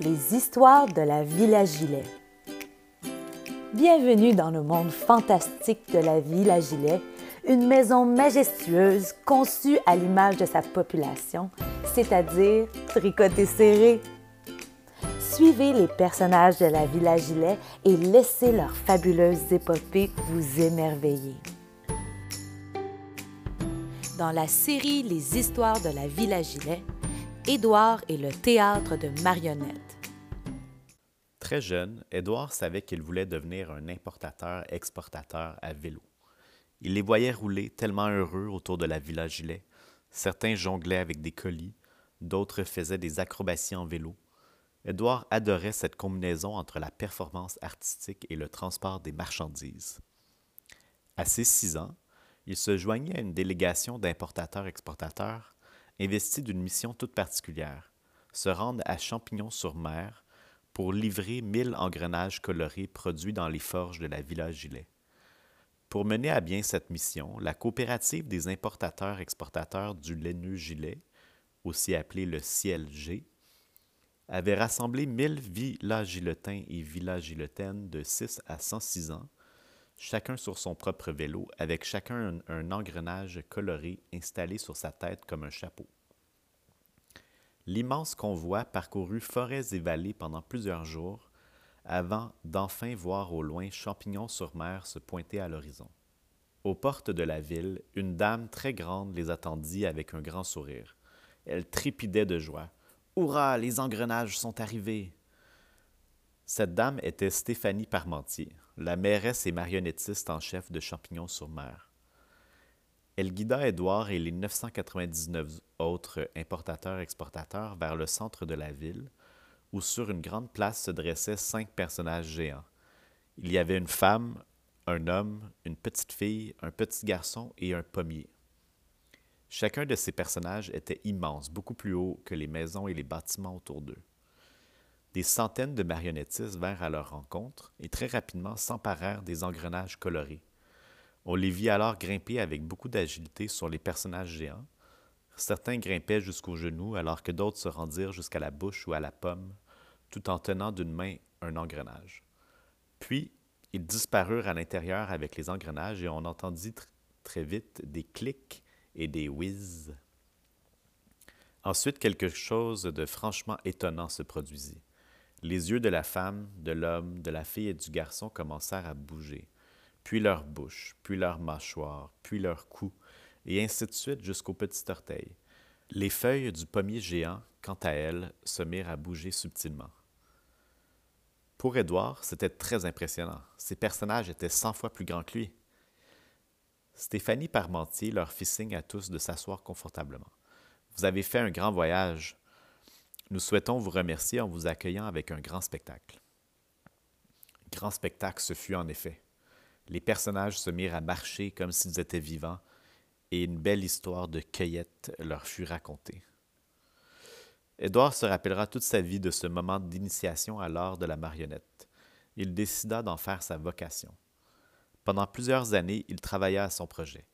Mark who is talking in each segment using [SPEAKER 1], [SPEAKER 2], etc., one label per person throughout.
[SPEAKER 1] les histoires de la Villa Gilet. Bienvenue dans le monde fantastique de la Villa Gilet, une maison majestueuse conçue à l'image de sa population, c'est-à-dire tricotée serrée. Suivez les personnages de la Villa Gilet et laissez leurs fabuleuses épopées vous émerveiller. Dans la série Les histoires de la Villa Gilet, Édouard et le théâtre de marionnettes.
[SPEAKER 2] Très jeune, Édouard savait qu'il voulait devenir un importateur-exportateur à vélo. Il les voyait rouler tellement heureux autour de la Villa Gilet. Certains jonglaient avec des colis, d'autres faisaient des acrobaties en vélo. Édouard adorait cette combinaison entre la performance artistique et le transport des marchandises. À ses six ans, il se joignait à une délégation d'importateurs-exportateurs investi d'une mission toute particulière, se rendre à Champignon-sur-Mer pour livrer mille engrenages colorés produits dans les forges de la Villa Gilet. Pour mener à bien cette mission, la coopérative des importateurs-exportateurs du laineux gilet, aussi appelé le CLG, avait rassemblé mille villagiletins et villagiletaines de 6 à 106 ans, chacun sur son propre vélo, avec chacun un, engrenage coloré installé sur sa tête comme un chapeau. L'immense convoi parcourut forêts et vallées pendant plusieurs jours, avant d'enfin voir au loin Champignon-sur-Mer se pointer à l'horizon. Aux portes de la ville, une dame très grande les attendit avec un grand sourire. Elle trépidait de joie. Hurrah, les engrenages sont arrivés! Cette dame était Stéphanie Parmentier, la mairesse et marionnettiste en chef de Champignon-sur-Mer. Elle guida Édouard et les 999 autres importateurs-exportateurs vers le centre de la ville, où sur une grande place se dressaient cinq personnages géants. Il y avait une femme, un homme, une petite fille, un petit garçon et un pommier. Chacun de ces personnages était immense, beaucoup plus haut que les maisons et les bâtiments autour d'eux. Des centaines de marionnettistes vinrent à leur rencontre et très rapidement s'emparèrent des engrenages colorés. On les vit alors grimper avec beaucoup d'agilité sur les personnages géants. Certains grimpaient jusqu'aux genoux alors que d'autres se rendirent jusqu'à la bouche ou à la pomme, tout en tenant d'une main un engrenage. Puis, ils disparurent à l'intérieur avec les engrenages et on entendit très vite des clics et des whiz. Ensuite, quelque chose de franchement étonnant se produisit. Les yeux de la femme, de l'homme, de la fille et du garçon commencèrent à bouger, puis leur bouche, puis leur mâchoire, puis leur cou, et ainsi de suite jusqu'au petit orteil. Les feuilles du pommier géant, quant à elles, se mirent à bouger subtilement. Pour Édouard, c'était très impressionnant. Ces personnages étaient cent fois plus grands que lui. Stéphanie Parmentier leur fit signe à tous de s'asseoir confortablement. Vous avez fait un grand voyage, nous souhaitons vous remercier en vous accueillant avec un grand spectacle. Grand spectacle ce fut en effet. Les personnages se mirent à marcher comme s'ils étaient vivants, et une belle histoire de cueillette leur fut racontée. Édouard se rappellera toute sa vie de ce moment d'initiation à l'art de la marionnette. Il décida d'en faire sa vocation. Pendant plusieurs années, il travailla à son projet.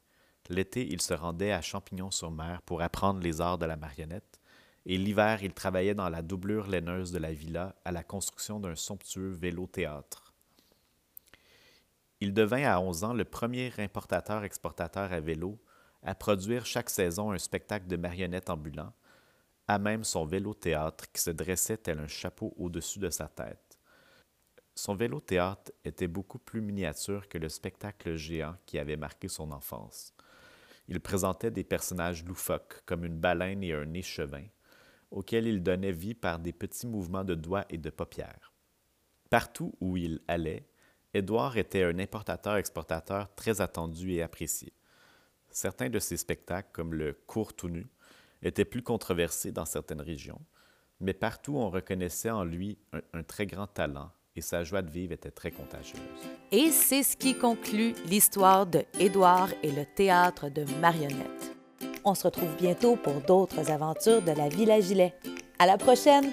[SPEAKER 2] L'été, il se rendait à Champignon-sur-Mer pour apprendre les arts de la marionnette, et l'hiver, il travaillait dans la doublure laineuse de la villa à la construction d'un somptueux vélo-théâtre. Il devint à 11 ans le premier importateur-exportateur à vélo à produire chaque saison un spectacle de marionnettes ambulant, à même son vélo-théâtre qui se dressait tel un chapeau au-dessus de sa tête. Son vélo-théâtre était beaucoup plus miniature que le spectacle géant qui avait marqué son enfance. Il présentait des personnages loufoques comme une baleine et un échevin, auquel il donnait vie par des petits mouvements de doigts et de paupières. Partout où il allait, Édouard était un importateur-exportateur très attendu et apprécié. Certains de ses spectacles, comme le court tout nu, étaient plus controversés dans certaines régions, mais partout on reconnaissait en lui un, un très grand talent et sa joie de vivre était très contagieuse.
[SPEAKER 1] Et c'est ce qui conclut l'histoire de Édouard et le théâtre de marionnettes. On se retrouve bientôt pour d'autres aventures de la Villa Gilet. À la prochaine!